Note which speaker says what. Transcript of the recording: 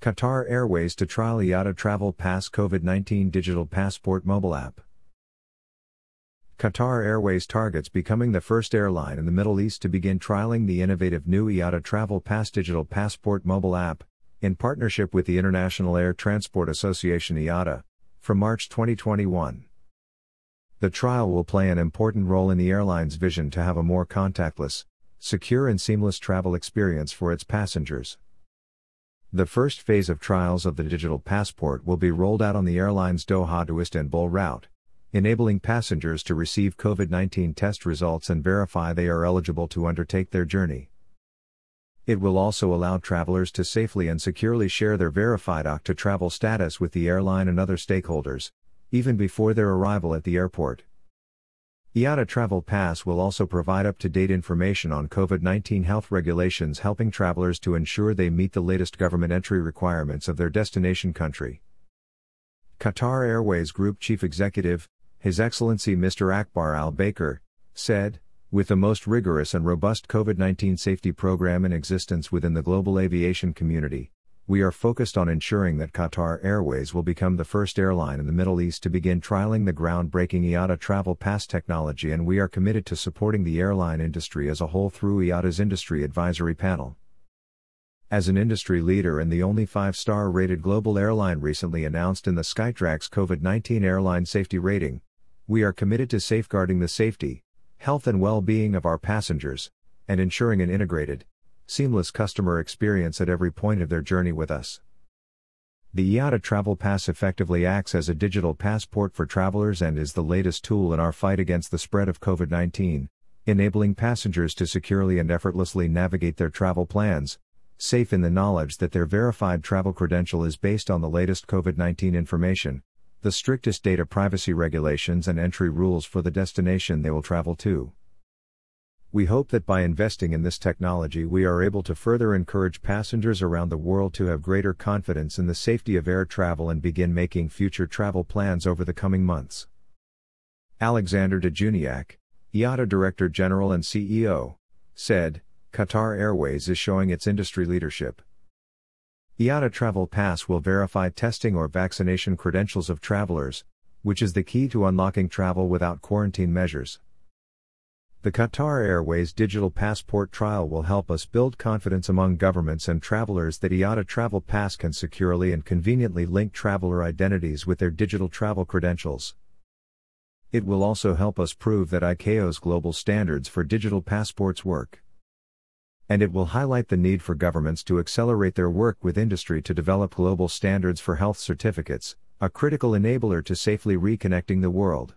Speaker 1: Qatar Airways to trial IATA Travel Pass COVID 19 Digital Passport mobile app. Qatar Airways targets becoming the first airline in the Middle East to begin trialing the innovative new IATA Travel Pass Digital Passport mobile app, in partnership with the International Air Transport Association IATA, from March 2021. The trial will play an important role in the airline's vision to have a more contactless, secure, and seamless travel experience for its passengers. The first phase of trials of the digital passport will be rolled out on the airline's Doha to Istanbul route, enabling passengers to receive COVID 19 test results and verify they are eligible to undertake their journey. It will also allow travelers to safely and securely share their verified OCTA travel status with the airline and other stakeholders, even before their arrival at the airport. IATA Travel Pass will also provide up to date information on COVID 19 health regulations, helping travelers to ensure they meet the latest government entry requirements of their destination country. Qatar Airways Group Chief Executive, His Excellency Mr. Akbar Al Baker, said, with the most rigorous and robust COVID 19 safety program in existence within the global aviation community, we are focused on ensuring that Qatar Airways will become the first airline in the Middle East to begin trialing the groundbreaking IATA Travel Pass technology, and we are committed to supporting the airline industry as a whole through IATA's Industry Advisory Panel. As an industry leader and the only five star rated global airline recently announced in the Skytrax COVID 19 airline safety rating, we are committed to safeguarding the safety, health, and well being of our passengers, and ensuring an integrated, seamless customer experience at every point of their journey with us. The IATA Travel Pass effectively acts as a digital passport for travelers and is the latest tool in our fight against the spread of COVID 19, enabling passengers to securely and effortlessly navigate their travel plans, safe in the knowledge that their verified travel credential is based on the latest COVID 19 information, the strictest data privacy regulations, and entry rules for the destination they will travel to. We hope that by investing in this technology, we are able to further encourage passengers around the world to have greater confidence in the safety of air travel and begin making future travel plans over the coming months. Alexander de Juniac, IATA Director General and CEO, said Qatar Airways is showing its industry leadership. IATA Travel Pass will verify testing or vaccination credentials of travelers, which is the key to unlocking travel without quarantine measures. The Qatar Airways Digital Passport trial will help us build confidence among governments and travelers that IATA Travel Pass can securely and conveniently link traveler identities with their digital travel credentials. It will also help us prove that ICAO's global standards for digital passports work. And it will highlight the need for governments to accelerate their work with industry to develop global standards for health certificates, a critical enabler to safely reconnecting the world.